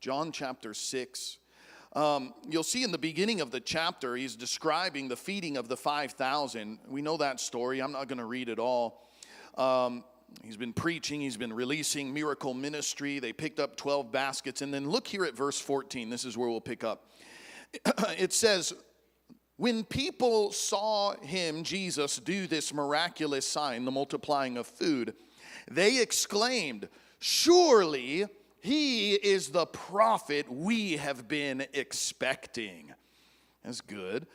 John chapter 6. Um, you'll see in the beginning of the chapter, he's describing the feeding of the 5,000. We know that story. I'm not going to read it all. Um, he's been preaching, he's been releasing miracle ministry. They picked up 12 baskets. And then look here at verse 14. This is where we'll pick up. It says, When people saw him, Jesus, do this miraculous sign, the multiplying of food, they exclaimed, Surely he is the prophet we have been expecting. That's good.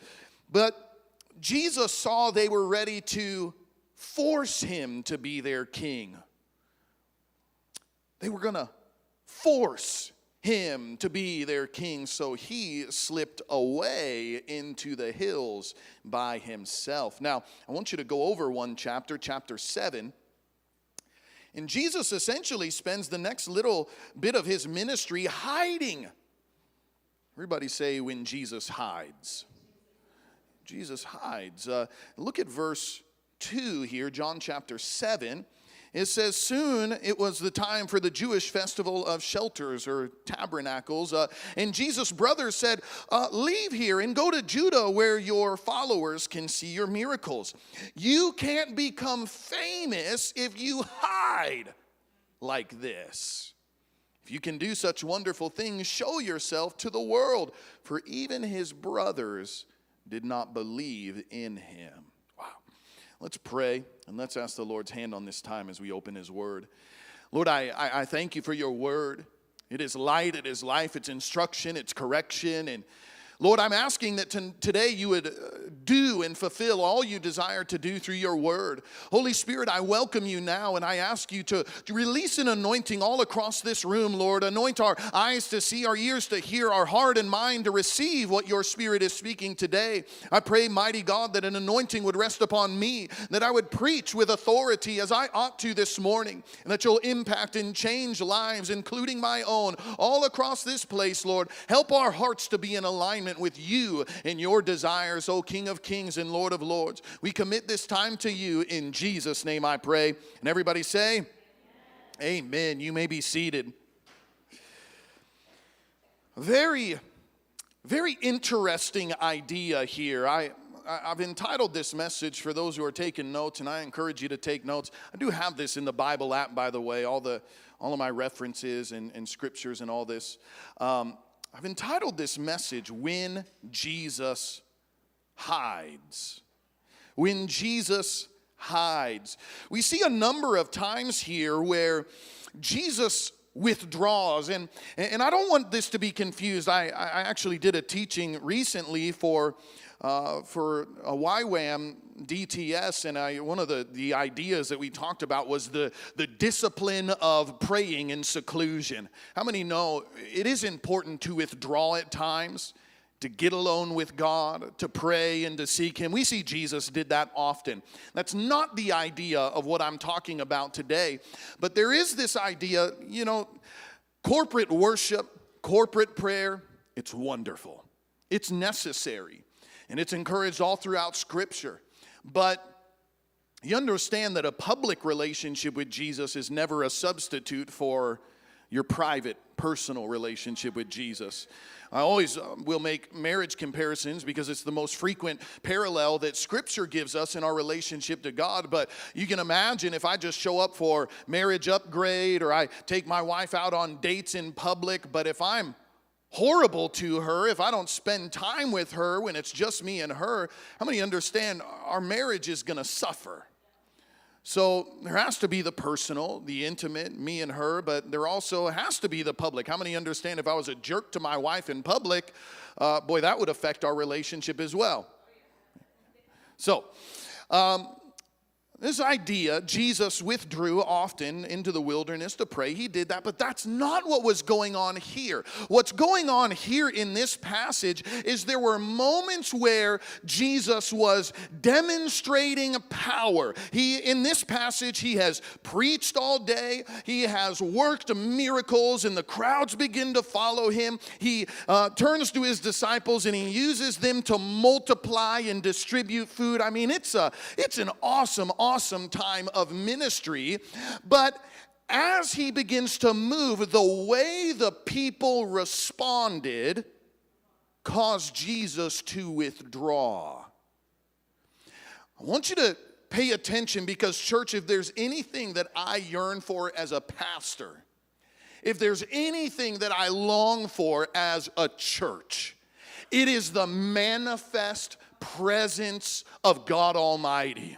But Jesus saw they were ready to force him to be their king. They were going to force him to be their king, so he slipped away into the hills by himself. Now, I want you to go over one chapter, chapter 7. And Jesus essentially spends the next little bit of his ministry hiding. Everybody say, when Jesus hides. Jesus hides. Uh, look at verse 2 here, John chapter 7. It says, Soon it was the time for the Jewish festival of shelters or tabernacles. Uh, and Jesus' brothers said, uh, Leave here and go to Judah where your followers can see your miracles. You can't become famous if you hide like this. If you can do such wonderful things, show yourself to the world, for even his brothers did not believe in him. Let's pray and let's ask the Lord's hand on this time as we open His Word. Lord, I, I, I thank you for your Word. It is light, it is life, it's instruction, it's correction, and Lord, I'm asking that today you would uh, do and fulfill all you desire to do through your word. Holy Spirit, I welcome you now and I ask you to, to release an anointing all across this room, Lord. Anoint our eyes to see, our ears to hear, our heart and mind to receive what your spirit is speaking today. I pray, mighty God, that an anointing would rest upon me, that I would preach with authority as I ought to this morning, and that you'll impact and change lives, including my own, all across this place, Lord. Help our hearts to be in alignment alignment with you and your desires, O King of Kings and Lord of Lords. We commit this time to you in Jesus' name, I pray. And everybody say, Amen. Amen. You may be seated. Very, very interesting idea here. I, I've entitled this message for those who are taking notes, and I encourage you to take notes. I do have this in the Bible app, by the way, all the all of my references and, and scriptures and all this. Um, I've entitled this message, When Jesus Hides. When Jesus hides. We see a number of times here where Jesus withdraws. And, and I don't want this to be confused. I, I actually did a teaching recently for uh, for a YWAM DTS, and I, one of the, the ideas that we talked about was the, the discipline of praying in seclusion. How many know it is important to withdraw at times? to get alone with God, to pray and to seek Him. We see Jesus did that often. That's not the idea of what I'm talking about today, but there is this idea, you know, corporate worship, corporate prayer, it's wonderful, it's necessary and it's encouraged all throughout Scripture. But you understand that a public relationship with Jesus is never a substitute for your private, personal relationship with Jesus. I always uh, will make marriage comparisons because it's the most frequent parallel that Scripture gives us in our relationship to God. But you can imagine if I just show up for marriage upgrade or I take my wife out on dates in public, but if I'm horrible to her if I don't spend time with her when it's just me and her. How many understand our marriage is going to suffer? So there has to be the personal, the intimate, me and her, but there also has to be the public. How many understand if I was a jerk to my wife in public, uh, boy, that would affect our relationship as well. So, um, this idea, Jesus withdrew often into the wilderness to pray. He did that, but that's not what was going on here. What's going on here in this passage is there were moments where Jesus was demonstrating power. He in this passage he has preached all day. He has worked miracles and the crowds begin to follow him. He uh, turns to his disciples and he uses them to multiply and distribute food. I mean, it's a it's an awesome awesome awesome time of ministry. But as he begins to move, the way the people responded caused Jesus to withdraw. I want you to pay attention because, church, if there's anything that I yearn for as a pastor, if there's anything that I long for as a church, it is the manifest presence of God Almighty.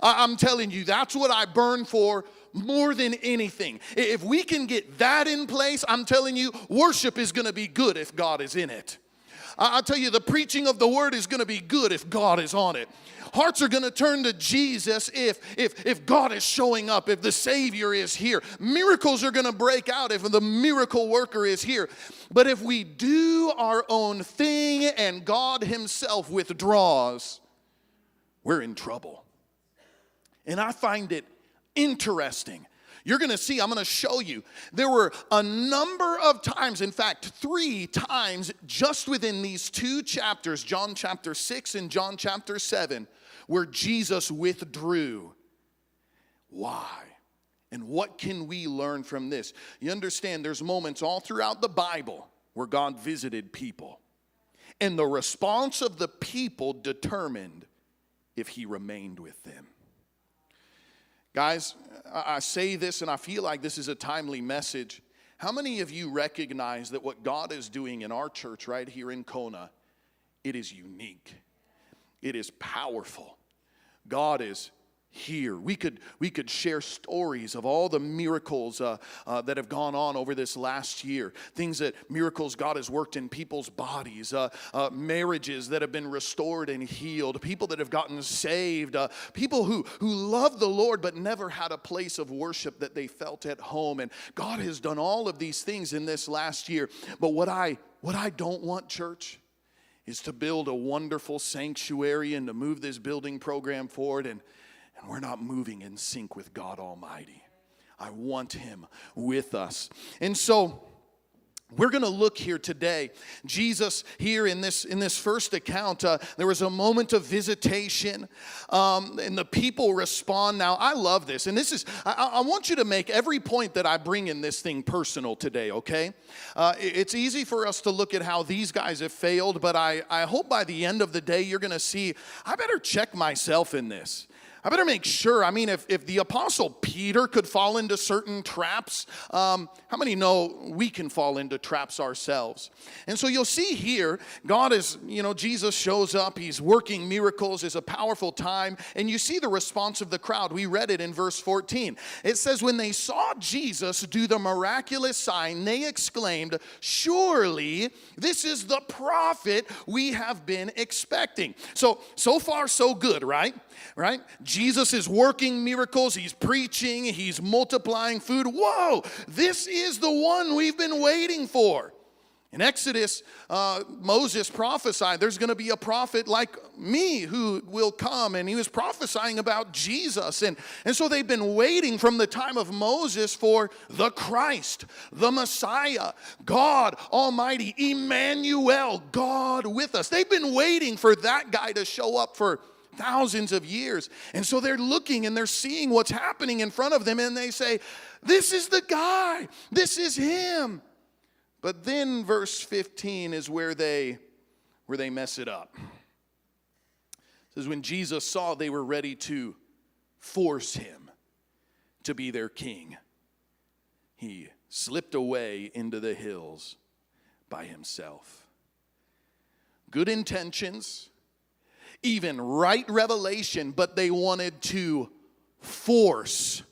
I'm telling you, that's what I burn for more than anything. If we can get that in place, I'm telling you, worship is gonna be good if God is in it. I tell you, the preaching of the word is gonna be good if God is on it. Hearts are going to turn to Jesus if, if, if God is showing up, if the Savior is here. Miracles are going to break out if the miracle worker is here. But if we do our own thing and God Himself withdraws, we're in trouble. And I find it interesting. You're gonna see, I'm gonna show you. There were a number of times, in fact, three times, just within these two chapters, John chapter 6 and John chapter 7, where Jesus withdrew. Why? And what can we learn from this? You understand, there's moments all throughout the Bible where God visited people. And the response of the people determined if he remained with them. Guys, I say this and I feel like this is a timely message. How many of you recognize that what God is doing in our church right here in Kona, it is unique. It is powerful. God is here. We could, we could share stories of all the miracles uh, uh, that have gone on over this last year. Things that miracles God has worked in people's bodies, uh, uh marriages that have been restored and healed, people that have gotten saved, uh, people who, who love the Lord but never had a place of worship that they felt at home. And God has done all of these things in this last year. But what I, what I don't want, church, is to build a wonderful sanctuary and to move this building program forward and and we're not moving in sync with God Almighty. I want Him with us. And so, we're going to look here today. Jesus, here in this in this first account, uh, there was a moment of visitation, um, and the people respond. Now, I love this, and this is I, I, want you to make every point that I bring in this thing personal today. Okay, uh, it's easy for us to look at how these guys have failed, but I I hope by the end of the day you're going to see I better check myself in this. I better make sure. I mean, if, if the apostle Peter could fall into certain traps, um, how many know we can fall into traps ourselves? And so you'll see here, God is, you know, Jesus shows up, he's working miracles, it's a powerful time, and you see the response of the crowd. We read it in verse 14. It says, When they saw Jesus do the miraculous sign, they exclaimed, Surely this is the prophet we have been expecting. So, so far, so good, right? Right? Jesus is working miracles, he's preaching, he's multiplying food. Whoa, this is the one we've been waiting for. In Exodus, uh, Moses prophesied there's going to be a prophet like me who will come, and he was prophesying about Jesus. And, and so they've been waiting from the time of Moses for the Christ, the Messiah, God Almighty, Emmanuel, God with us. They've been waiting for that guy to show up for thousands of years. And so they're looking and they're seeing what's happening in front of them and they say, This is the guy, this is him. But then verse 15 is where they where they mess it up. It says when Jesus saw they were ready to force him to be their king, he slipped away into the hills by himself. Good intentions, even right revelation, but they wanted to force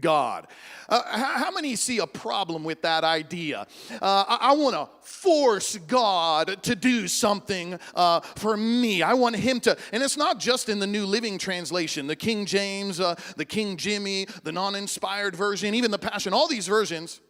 God. Uh, how, many see a problem with that idea? Uh, I, I want to force God to do something uh, for me. I want Him to, and it's not just in the New Living Translation, the King James, uh, the King Jimmy, the non inspired version, even the Passion, all these versions.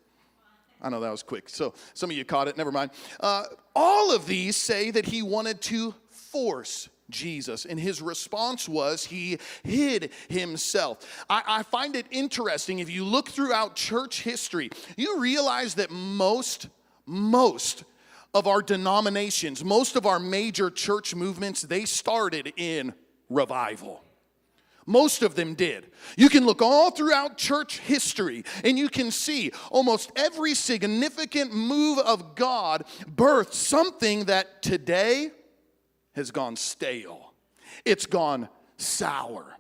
I know that was quick, so some of you caught it, never mind. Uh, all of these say that He wanted to force Jesus. And his response was he hid himself. I, I, find it interesting if you look throughout church history, you realize that most, most of our denominations, most of our major church movements, they started in revival. Most of them did. You can look all throughout church history and you can see almost every significant move of God birthed something that today has gone stale. It's gone sour.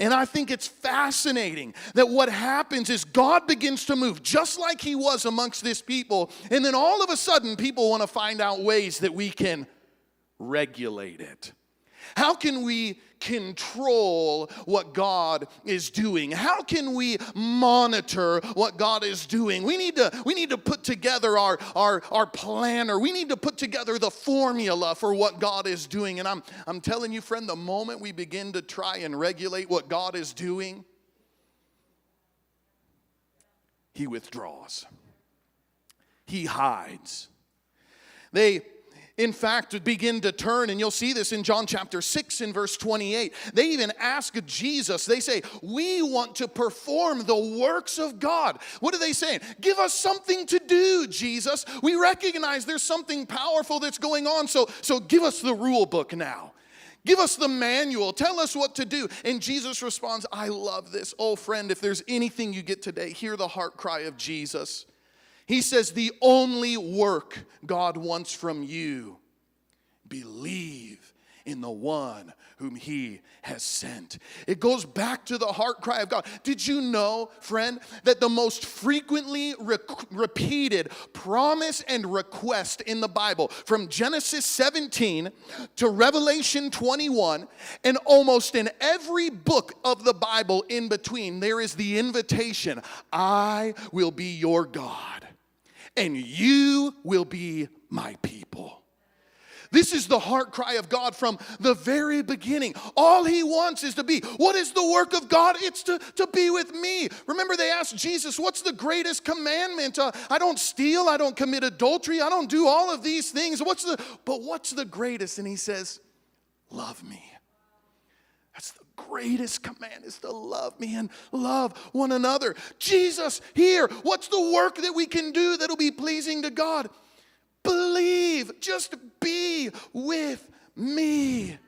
And I think it's fascinating that what happens is God begins to move just like He was amongst this people. And then all of a sudden, people want to find out ways that we can regulate it. How can we control what God is doing? How can we monitor what God is doing? We need to, we need to put together our, our, our planner. We need to put together the formula for what God is doing. And I'm, I'm telling you, friend, the moment we begin to try and regulate what God is doing, He withdraws, He hides. They in fact, begin to turn, and you'll see this in John chapter 6 in verse 28. They even ask Jesus, they say, We want to perform the works of God. What are they saying? Give us something to do, Jesus. We recognize there's something powerful that's going on, so, so give us the rule book now. Give us the manual. Tell us what to do. And Jesus responds, I love this. Oh, friend, if there's anything you get today, hear the heart cry of Jesus. He says, The only work God wants from you, believe in the one whom he has sent. It goes back to the heart cry of God. Did you know, friend, that the most frequently re- repeated promise and request in the Bible, from Genesis 17 to Revelation 21, and almost in every book of the Bible in between, there is the invitation I will be your God and you will be my people. This is the heart cry of God from the very beginning. All he wants is to be. What is the work of God? It's to, to be with me. Remember, they asked Jesus, What's the greatest commandment? Uh, I don't steal, I don't commit adultery, I don't do all of these things. What's the, but what's the greatest? And he says, Love me greatest command is to love me and love one another. Jesus, here, what's the work that we can do that'll be pleasing to God? Believe, just be with me.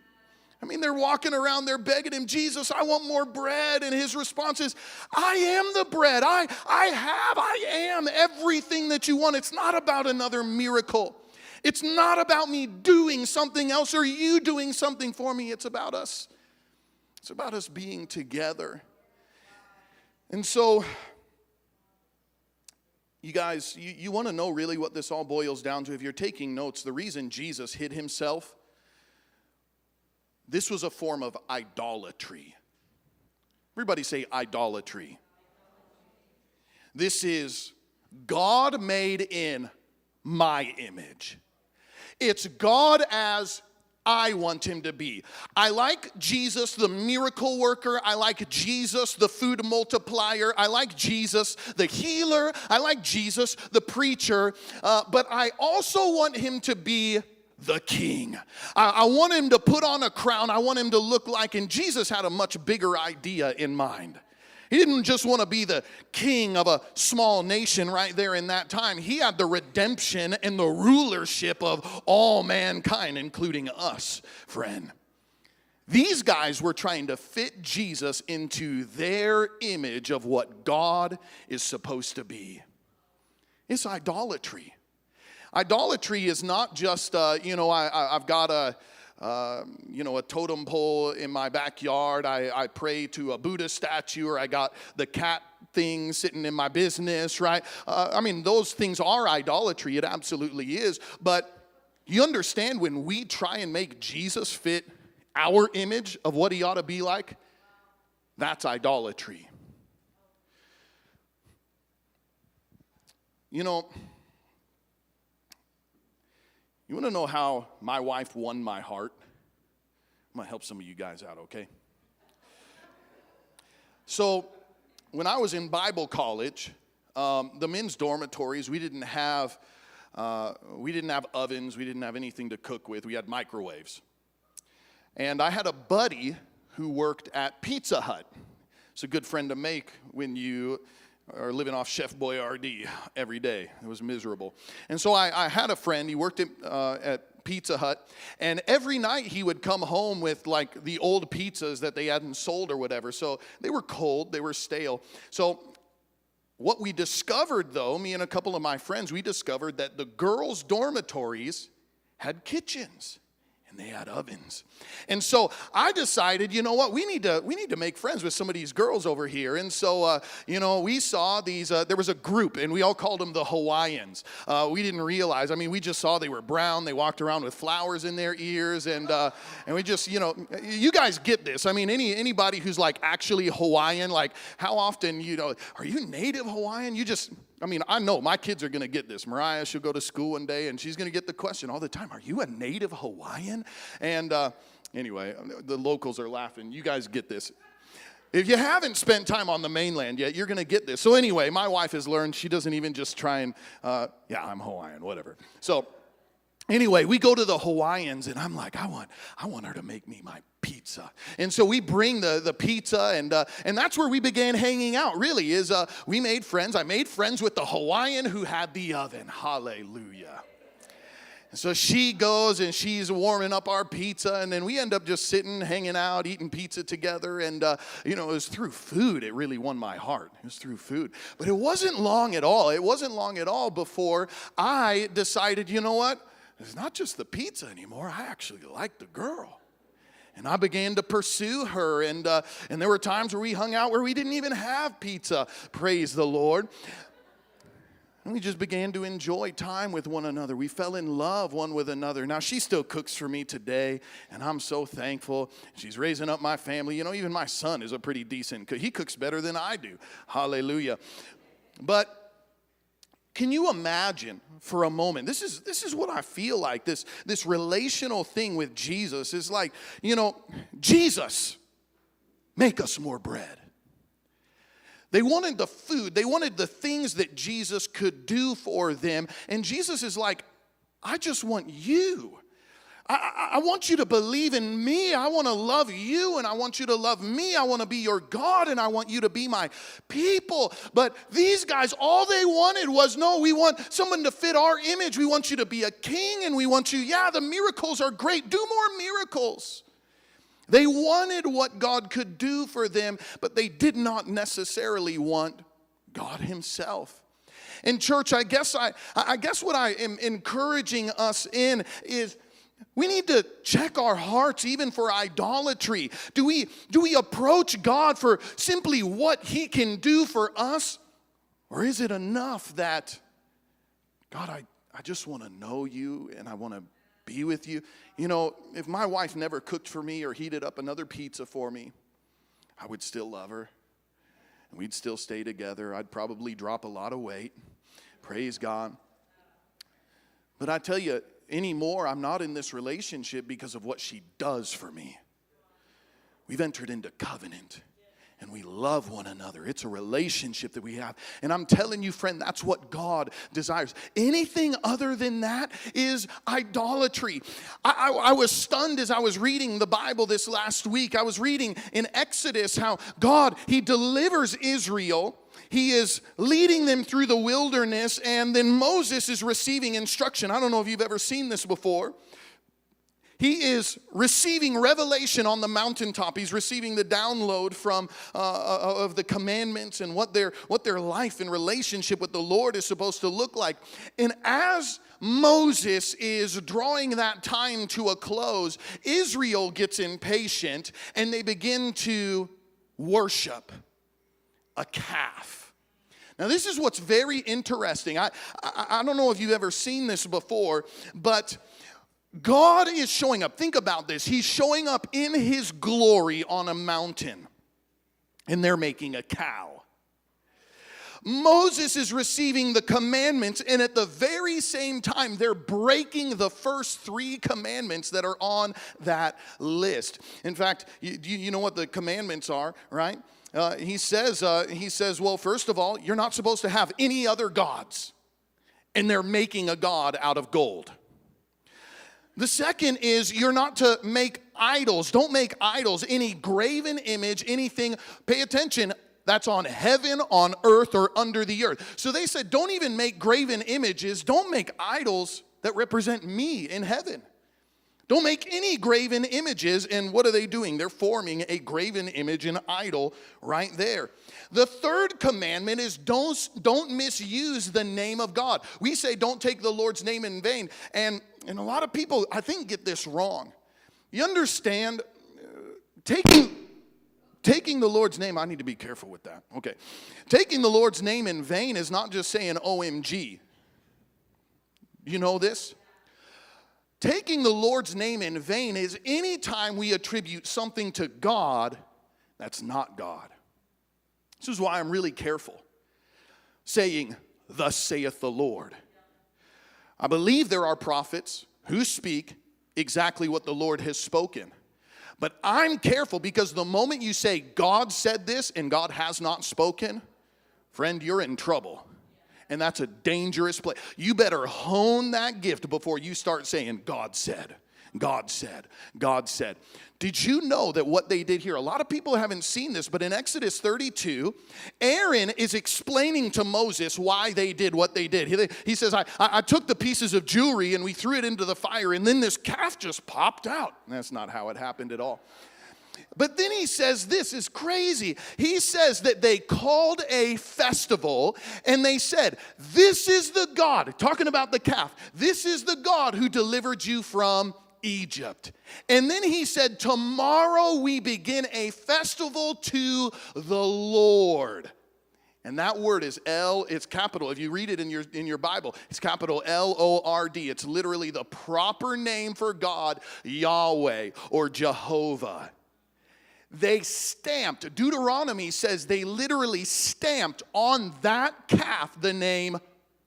I mean, they're walking around, they're begging him, Jesus, I want more bread. And his response is, I am the bread. I, I have, I am everything that you want. It's not about another miracle. It's not about me doing something else or you doing something for me. It's about us it's about us being together. And so, you guys, you, you want to know really what this all boils down to? If you're taking notes, the reason Jesus hid himself, this was a form of idolatry. Everybody say idolatry. This is God made in my image. It's God as I want him to be. I like Jesus, the miracle worker. I like Jesus, the food multiplier. I like Jesus, the healer. I like Jesus, the preacher. Uh, but I also want him to be the king. I, I want him to put on a crown. I want him to look like, and Jesus had a much bigger idea in mind. He didn't just want to be the king of a small nation right there in that time. He had the redemption and the rulership of all mankind, including us, friend. These guys were trying to fit Jesus into their image of what God is supposed to be. It's idolatry. Idolatry is not just, uh, you know, I, have got a, uh, you know, a totem pole in my backyard. I, I pray to a Buddha statue, or I got the cat thing sitting in my business, right? Uh, I mean, those things are idolatry. It absolutely is. But you understand when we try and make Jesus fit our image of what he ought to be like, that's idolatry. You know, you want to know how my wife won my heart? I'm going to help some of you guys out, okay? So, when I was in Bible college, um, the men's dormitories, we didn't have uh, we didn't have ovens, we didn't have anything to cook with. We had microwaves. And I had a buddy who worked at Pizza Hut. It's a good friend to make when you are living off Chef Boyardee every day. It was miserable. And so I, I had a friend, he worked at, uh, at Pizza Hut, and every night he would come home with like the old pizzas that they hadn't sold or whatever. So they were cold, they were stale. So what we discovered, though, me and a couple of my friends, we discovered that the girls' dormitories had kitchens and they had ovens. And so I decided, you know what, we need to we need to make friends with some of these girls over here. And so uh, you know, we saw these. Uh, there was a group, and we all called them the Hawaiians. Uh, we didn't realize. I mean, we just saw they were brown. They walked around with flowers in their ears, and uh, and we just, you know, you guys get this. I mean, any anybody who's like actually Hawaiian, like how often, you know, are you native Hawaiian? You just I mean, I know my kids are going to get this. Mariah, she'll go to school one day and she's going to get the question all the time Are you a native Hawaiian? And uh, anyway, the locals are laughing. You guys get this. If you haven't spent time on the mainland yet, you're going to get this. So, anyway, my wife has learned she doesn't even just try and, uh, yeah, I'm Hawaiian, whatever. So, anyway we go to the hawaiians and i'm like i want i want her to make me my pizza and so we bring the, the pizza and uh, and that's where we began hanging out really is uh, we made friends i made friends with the hawaiian who had the oven hallelujah and so she goes and she's warming up our pizza, and then we end up just sitting, hanging out, eating pizza together. And, uh, you know, it was through food it really won my heart. It was through food. But it wasn't long at all. It wasn't long at all before I decided, you know what? It's not just the pizza anymore. I actually like the girl. And I began to pursue her. And, uh, and there were times where we hung out where we didn't even have pizza. Praise the Lord. And we just began to enjoy time with one another. We fell in love one with another. Now, she still cooks for me today, and I'm so thankful. She's raising up my family. You know, even my son is a pretty decent cook. He cooks better than I do. Hallelujah. But can you imagine for a moment? This is this is what I feel like. This this relational thing with Jesus is like, you know, Jesus, make us more bread. They wanted the food, they wanted the things that Jesus could do for them. And Jesus is like, I just want you. I, I, want you to believe in me. I want to love you and I want you to love me. I want to be your God and I want you to be my people. But these guys, all they wanted was no, we want someone to fit our image. We want you to be a king and we want you, yeah, the miracles are great. Do more miracles. They wanted what God could do for them, but they did not necessarily want God Himself. In church, I guess I, I guess what I am encouraging us in is we need to check our hearts even for idolatry. Do we, do we approach God for simply what He can do for us? Or is it enough that, God, I, I just want to know you and I want to be with you. You know, if my wife never cooked for me or heated up another pizza for me, I would still love her. And we'd still stay together. I'd probably drop a lot of weight. Praise God. But I tell you, anymore, I'm not in this relationship because of what she does for me. We've entered into covenant and we love one another. It's a relationship that we have. And I'm telling you, friend, that's what God desires. Anything other than that is idolatry. I, I, I, was stunned as I was reading the Bible this last week. I was reading in Exodus how God, He delivers Israel. He is leading them through the wilderness, and then Moses is receiving instruction. I don't know if you've ever seen this before he is receiving revelation on the mountaintop. He's receiving the download from uh, uh, of the commandments and what their what their life and relationship with the Lord is supposed to look like. And as Moses is drawing that time to a close, Israel gets impatient and they begin to worship a calf. Now, this is what's very interesting. I, I, I don't know if you've ever seen this before, but God is showing up. Think about this. He's showing up in his glory on a mountain, and they're making a cow. Moses is receiving the commandments, and at the very same time, they're breaking the first three commandments that are on that list. In fact, you, you know what the commandments are, right? Uh, he says, uh, he says, well, first of all, you're not supposed to have any other gods, and they're making a god out of gold. The second is you're not to make idols. Don't make idols, any graven image, anything. Pay attention. That's on heaven, on earth, or under the earth. So they said, don't even make graven images. Don't make idols that represent me in heaven. Don't make any graven images. And what are they doing? They're forming a graven image, an idol, right there. The third commandment is don't, don't misuse the name of God. We say don't take the Lord's name in vain. And, and a lot of people, I think, get this wrong. You understand, uh, taking, taking the Lord's name, I need to be careful with that. Okay. Taking the Lord's name in vain is not just saying OMG. You know this? Taking the Lord's name in vain is anytime we attribute something to God that's not God. This is why I'm really careful saying, Thus saith the Lord. I believe there are prophets who speak exactly what the Lord has spoken. But I'm careful because the moment you say, God said this and God has not spoken, friend, you're in trouble and that's a dangerous place. You better hone that gift before you start saying, God said. God said, God said. Did you know that what they did here? A lot of people haven't seen this, but in Exodus 32, Aaron is explaining to Moses why they did what they did. He, he says, I, I took the pieces of jewelry and we threw it into the fire, and then this calf just popped out. That's not how it happened at all. But then he says this is crazy. He says that they called a festival and they said, This is the God, talking about the calf, this is the God who delivered you from Egypt. And then he said, Tomorrow we begin a festival to the Lord. And that word is L, it's capital. If you read it in your, in your Bible, it's capital L O R D. It's literally the proper name for God, Yahweh or Jehovah they stamped, Deuteronomy says they literally stamped on that calf the name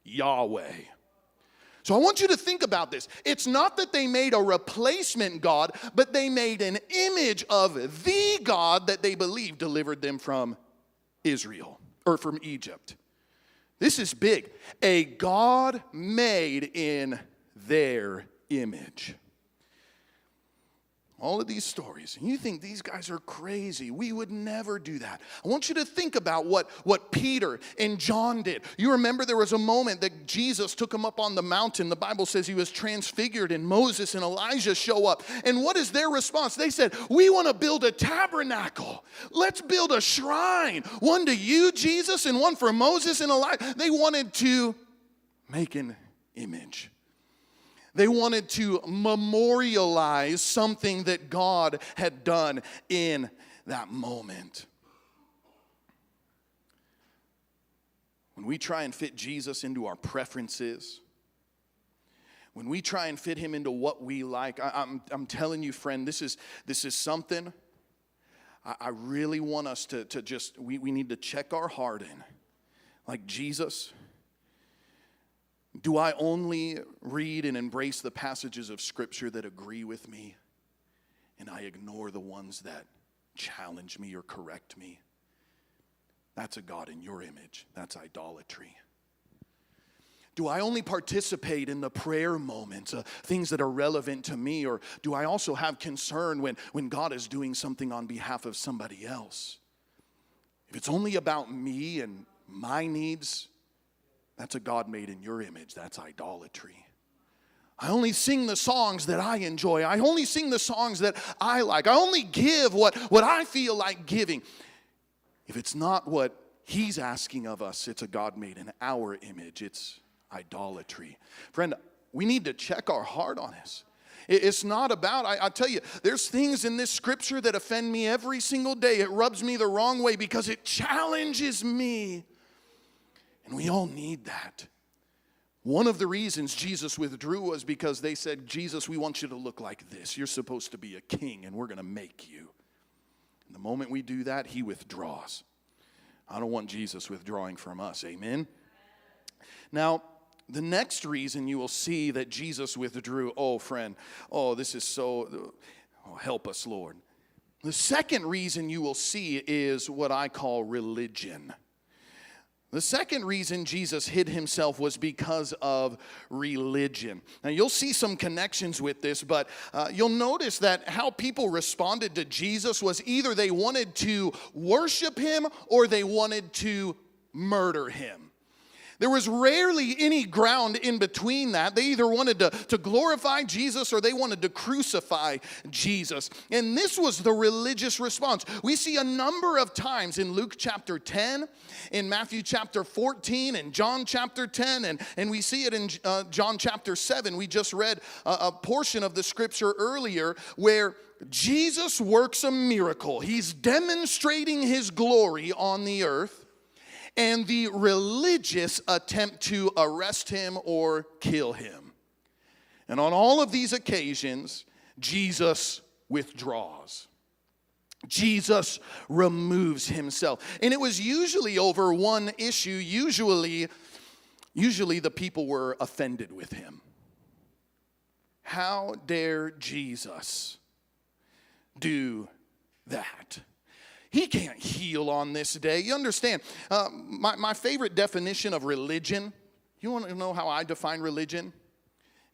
Yahweh. So I want you to think about this. It's not that they made a replacement God, but they made an image of the God that they believed delivered them from Israel or from Egypt. This is big. A God made in their image all of these stories, and you think these guys are crazy. We would never do that. I want you to think about what, what Peter and John did. You remember there was a moment that Jesus took him up on the mountain. The Bible says he was transfigured, and Moses and Elijah show up. And what is their response? They said, We want to build a tabernacle. Let's build a shrine, one to you, Jesus, and one for Moses and Elijah. They wanted to make an image. They wanted to memorialize something that God had done in that moment. When we try and fit Jesus into our preferences, when we try and fit him into what we like, I, am I'm, I'm telling you, friend, this is, this is something I, I really want us to, to just, we, we need to check our heart in. Like Jesus, do I only read and embrace the passages of Scripture that agree with me, and I ignore the ones that challenge me or correct me? That's a God in your image. That's idolatry. Do I only participate in the prayer moments, uh, things that are relevant to me, or do I also have concern when, when God is doing something on behalf of somebody else? If it's only about me and my needs, that's a God made in your image. That's idolatry. I only sing the songs that I enjoy. I only sing the songs that I like. I only give what, what I feel like giving. If it's not what He's asking of us, it's a God made in our image. It's idolatry. Friend, we need to check our heart on this. It's not about, I, I, tell you, there's things in this scripture that offend me every single day. It rubs me the wrong way because it challenges me. And we all need that. One of the reasons Jesus withdrew was because they said, Jesus, we want you to look like this. You're supposed to be a king, and we're going to make you. And the moment we do that, he withdraws. I don't want Jesus withdrawing from us. Amen? Now, the next reason you will see that Jesus withdrew, oh, friend, oh, this is so, oh, help us, Lord. The second reason you will see is what I call religion. The second reason Jesus hid himself was because of religion. Now, you'll see some connections with this, but uh, you'll notice that how people responded to Jesus was either they wanted to worship him or they wanted to murder him. There was rarely any ground in between that. They either wanted to, to glorify Jesus or they wanted to crucify Jesus. And this was the religious response. We see a number of times in Luke chapter 10, in Matthew chapter 14, in John chapter 10, and, and we see it in uh, John chapter 7. We just read a, a portion of the scripture earlier where Jesus works a miracle. He's demonstrating his glory on the earth and the religious attempt to arrest him or kill him. And on all of these occasions, Jesus withdraws. Jesus removes himself. And it was usually over one issue. Usually, usually the people were offended with him. How dare Jesus do that? He can't heal on this day. You understand? Uh, my, my favorite definition of religion, you want to know how I define religion?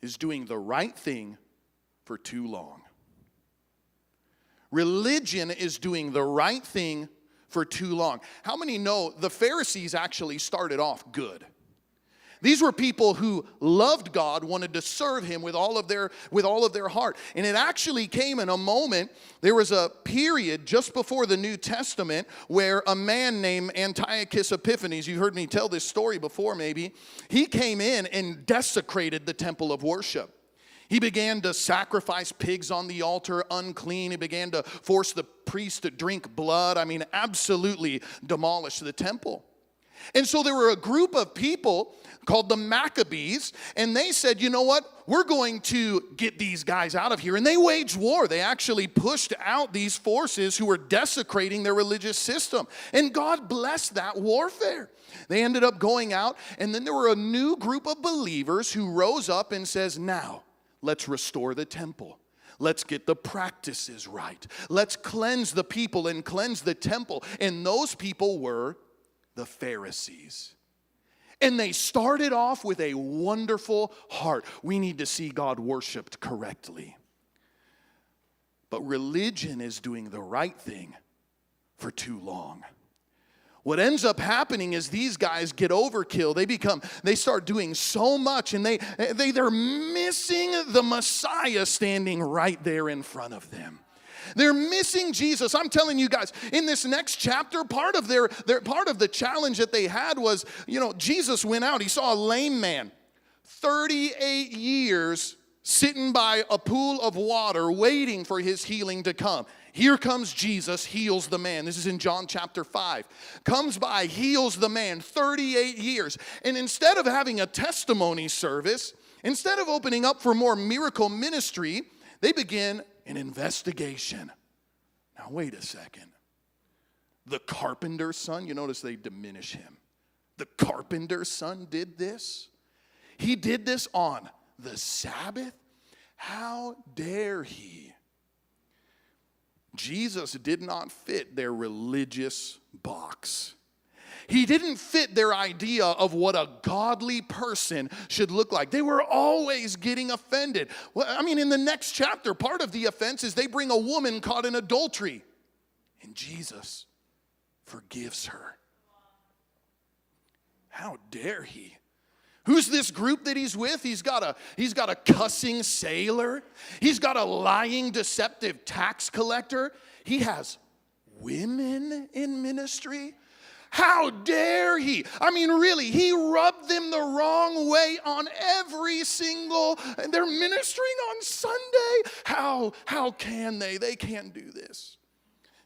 Is doing the right thing for too long. Religion is doing the right thing for too long. How many know the Pharisees actually started off good? These were people who loved God, wanted to serve him with all of their with all of their heart. And it actually came in a moment there was a period just before the New Testament where a man named Antiochus Epiphanes, you heard me tell this story before maybe, he came in and desecrated the temple of worship. He began to sacrifice pigs on the altar unclean. He began to force the priests to drink blood. I mean, absolutely demolish the temple. And so there were a group of people called the Maccabees, and they said, you know what? We're going to get these guys out of here. And they waged war. They actually pushed out these forces who were desecrating their religious system. And God blessed that warfare. They ended up going out, and then there were a new group of believers who rose up and says, now, let's restore the temple. Let's get the practices right. Let's cleanse the people and cleanse the temple. And those people were the Pharisees. And they started off with a wonderful heart. We need to see God worshiped correctly. But religion is doing the right thing for too long. What ends up happening is these guys get overkill. They become, they start doing so much and they, they, they're missing the Messiah standing right there in front of them. They're missing Jesus. I'm telling you guys, in this next chapter, part of their, their part of the challenge that they had was, you know, Jesus went out, he saw a lame man, 38 years sitting by a pool of water waiting for his healing to come. Here comes Jesus, heals the man. This is in John chapter 5. Comes by, heals the man, 38 years. And instead of having a testimony service, instead of opening up for more miracle ministry, they begin an investigation. Now, wait a second. The carpenter's son, you notice they diminish him. The carpenter's son did this. He did this on the Sabbath. How dare he? Jesus did not fit their religious box. He didn't fit their idea of what a godly person should look like. They were always getting offended. Well, I mean, in the next chapter, part of the offense is they bring a woman caught in adultery, and Jesus forgives her. How dare he? Who's this group that he's with? He's got a he's got a cussing sailor. He's got a lying deceptive tax collector. He has women in ministry. How dare he? I mean, really, he rubbed them the wrong way on every single, and they're ministering on Sunday. How, how can they? They can't do this.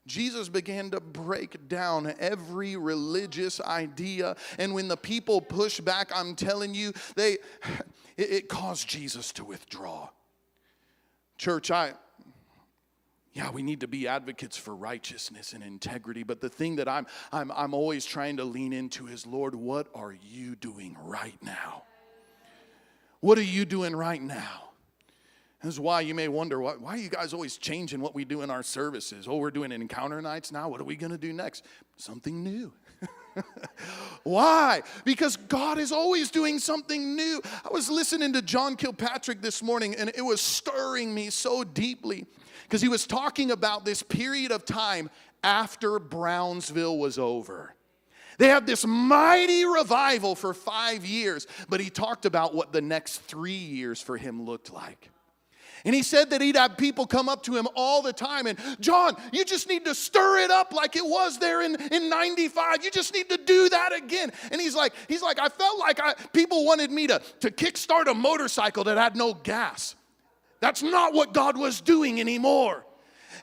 Jesus began to break down every religious idea. And when the people push back, I'm telling you, they, it, it caused Jesus to withdraw. Church, I, yeah, we need to be advocates for righteousness and integrity. But the thing that I'm, I'm, I'm always trying to lean into is Lord, what are you doing right now? What are you doing right now? This is why you may wonder why, why are you guys always changing what we do in our services? Oh, we're doing encounter nights now. What are we going to do next? Something new. Why? Because God is always doing something new. I was listening to John Kilpatrick this morning and it was stirring me so deeply because he was talking about this period of time after Brownsville was over. They had this mighty revival for five years, but he talked about what the next three years for him looked like. And he said that he'd have people come up to him all the time and, John, you just need to stir it up like it was there in, in 95. You just need to do that again. And he's like, he's like, I felt like I, people wanted me to, to kickstart a motorcycle that had no gas. That's not what God was doing anymore.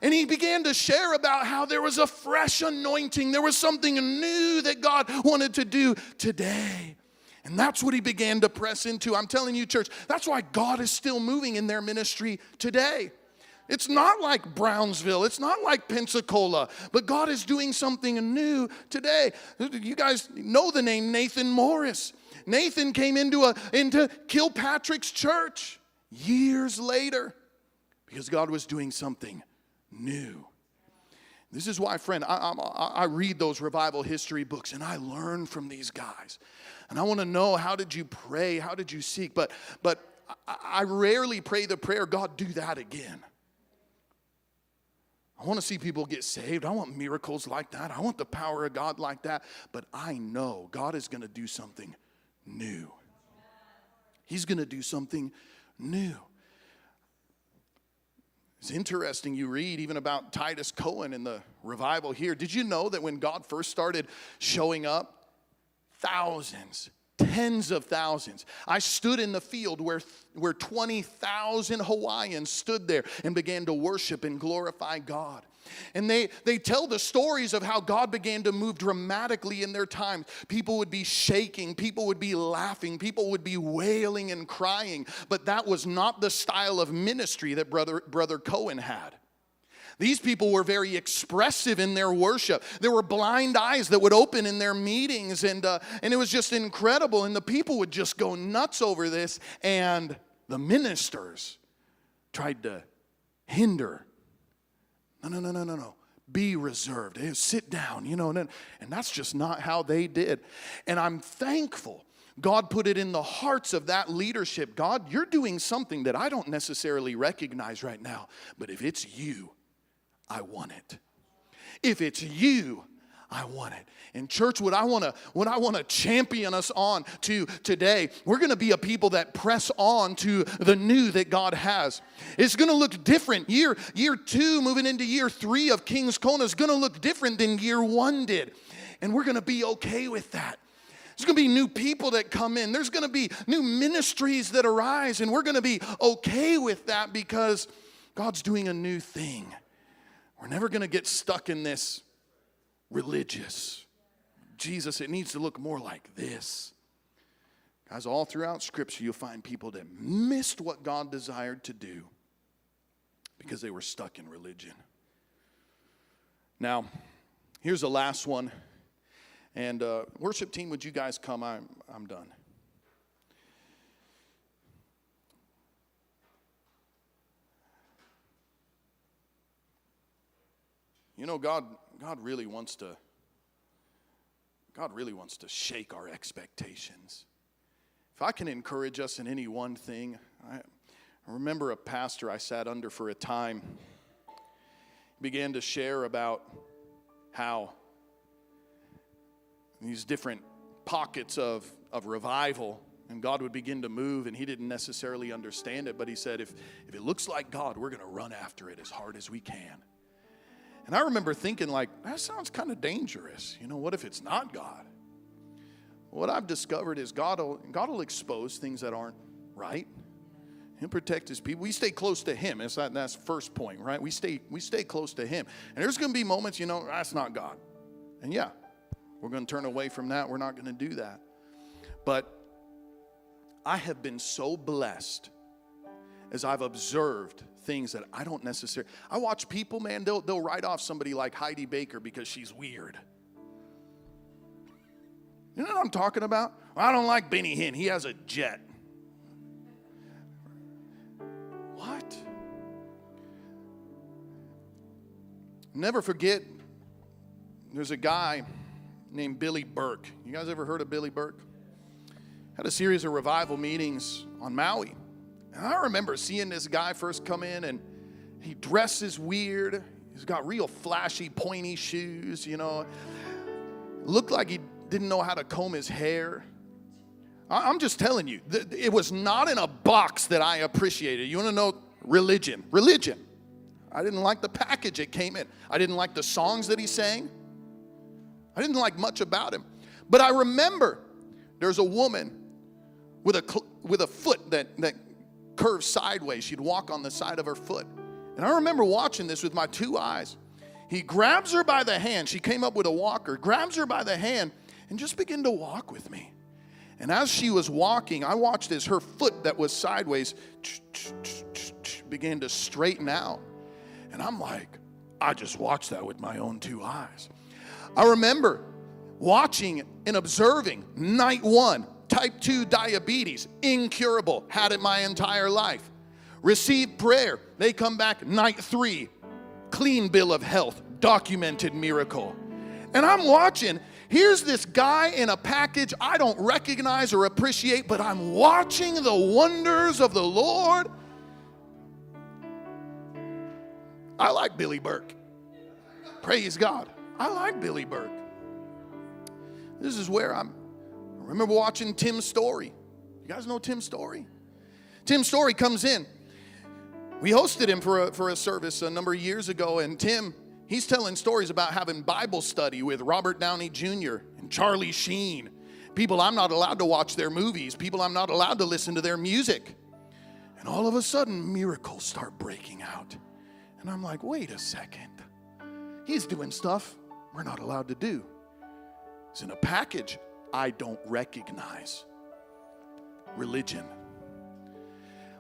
And he began to share about how there was a fresh anointing, there was something new that God wanted to do today. And that's what he began to press into. I'm telling you, church, that's why God is still moving in their ministry today. It's not like Brownsville, it's not like Pensacola, but God is doing something new today. You guys know the name Nathan Morris. Nathan came into, a, into Kilpatrick's church years later because God was doing something new. This is why, friend, I, I, I, read those revival history books and I learn from these guys. And I want to know how did you pray? How did you seek? But, but I, I rarely pray the prayer, God, do that again. I want to see people get saved. I want miracles like that. I want the power of God like that. But I know God is going to do something new. He's going to do something new. It's interesting, you read even about Titus Coan in the revival here. Did you know that when God first started showing up, thousands, tens of thousands. I stood in the field where, where 20,000 Hawaiians stood there and began to worship and glorify God. And they, they tell the stories of how God began to move dramatically in their times. People would be shaking, people would be laughing, people would be wailing and crying. But that was not the style of ministry that Brother, Brother Coan had. These people were very expressive in their worship. There were blind eyes that would open in their meetings, and, uh, and it was just incredible. And the people would just go nuts over this, and the ministers tried to hinder no, no, no, no, no, no. Be reserved. Sit down, you know, and, and that's just not how they did. And I'm thankful God put it in the hearts of that leadership. God, you're doing something that I don't necessarily recognize right now, but if it's you, I want it. If it's you, I want it. And church, what I want to what I want to champion us on to today, we're going to be a people that press on to the new that God has. It's going to look different. Year year 2 moving into year 3 of King's Kona is going to look different than year 1 did. And we're going to be okay with that. There's going to be new people that come in. There's going to be new ministries that arise and we're going to be okay with that because God's doing a new thing. We're never going to get stuck in this religious. Jesus, it needs to look more like this. Guys, all throughout Scripture, you'll find people that missed what God desired to do because they were stuck in religion. Now, here's the last one. And uh, worship team, would you guys come? I'm, I'm done. You know, God God really wants to God really wants to shake our expectations. If I can encourage us in any one thing, I, remember a pastor I sat under for a time began to share about how these different pockets of, of revival and God would begin to move, and he didn't necessarily understand it, but he said, if, if it looks like God, we're going to run after it as hard as we can. And I remember thinking, like, that sounds kind of dangerous. You know, what if it's not God? What I've discovered is God will, God will expose things that aren't right. He'll protect his people. We stay close to him. That's, that, that's first point, right? We stay, we stay close to him. And there's going to be moments, you know, that's not God. And yeah, we're going to turn away from that. We're not going to do that. But I have been so blessed as I've observed things that I don't necessarily. I watch people, man, they'll, they'll write off somebody like Heidi Baker because she's weird. You know what I'm talking about? I don't like Benny Hinn. He has a jet. What? Never forget, there's a guy named Billy Burke. You guys ever heard of Billy Burke? Had a series of revival meetings on Maui. And I remember seeing this guy first come in and he dresses weird. He's got real flashy, pointy shoes, you know. Looked like he'd didn't know how to comb his hair. I'm just telling you, it was not in a box that I appreciated. You want to know religion? Religion. I didn't like the package it came in. I didn't like the songs that he sang. I didn't like much about him. But I remember there's a woman with a, with a foot that, that curved sideways. She'd walk on the side of her foot. And I remember watching this with my two eyes. He grabs her by the hand. She came up with a walker, grabs her by the hand, and just began to walk with me. And as she was walking, I watched as her foot that was sideways began to straighten out. And I'm like, I just watched that with my own two eyes. I remember watching and observing night one, type 2 diabetes, incurable, had it my entire life. Received prayer, they come back night three, clean bill of health, documented miracle. And I'm watching, here's this guy in a package I don't recognize or appreciate, but I'm watching the wonders of the Lord. I like Billy Burke. Praise God. I like Billy Burke. This is where I'm. I remember watching Tim's Storey. You guys know Tim's Storey? Tim Storey comes in. We hosted him for a, for a service a number of years ago, and Tim, he's telling stories about having Bible study with Robert Downey Jr. and Charlie Sheen. People I'm not allowed to watch their movies, people I'm not allowed to listen to their music. And all of a sudden, miracles start breaking out. And I'm like, wait a second. He's doing stuff we're not allowed to do. It's in a package I don't recognize. Religion.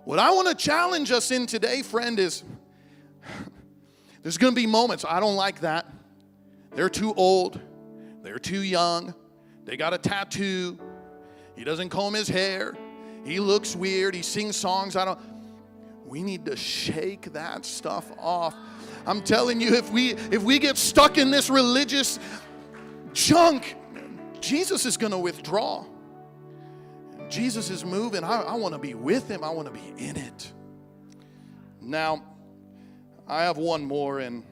What I want to challenge us in today, friend, is there's going to be moments I don't like that. They're too old, they're too young, they got a tattoo, he doesn't comb his hair, he looks weird, he sings songs I don't. We need to shake that stuff off. I'm telling you, if we if we get stuck in this religious junk, Jesus is going to withdraw. Jesus is moving. I, I want to be with him. I want to be in it. Now, I have one more, and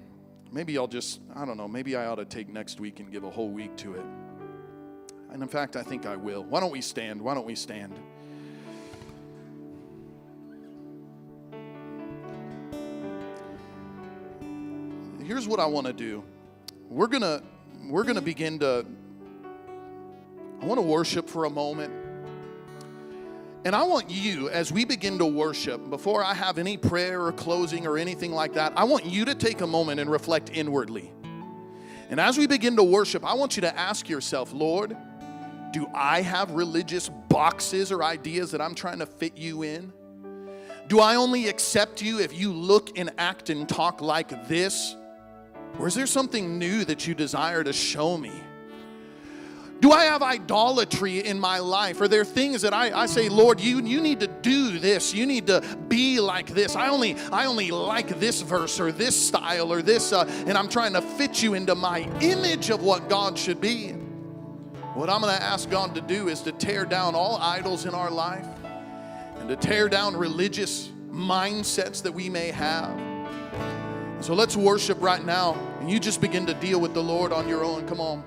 maybe I'll just, I don't know, maybe I ought to take next week and give a whole week to it. And in fact, I think I will. Why don't we stand? Why don't we stand? Here's what I want to do. We're going to we're going to begin to I want to worship for a moment. And I want you, as we begin to worship, before I have any prayer or closing or anything like that, I want you to take a moment and reflect inwardly. And as we begin to worship, I want you to ask yourself, Lord, do I have religious boxes or ideas that I'm trying to fit you in? Do I only accept you if you look and act and talk like this? Or is there something new that you desire to show me? Do I have idolatry in my life? Are there things that I, I say, Lord, you, you need to do this. You need to be like this. I only, I only like this verse or this style or this, uh, and I'm trying to fit you into my image of what God should be. What I'm going to ask God to do is to tear down all idols in our life and to tear down religious mindsets that we may have. So let's worship right now. And you just begin to deal with the Lord on your own. Come on.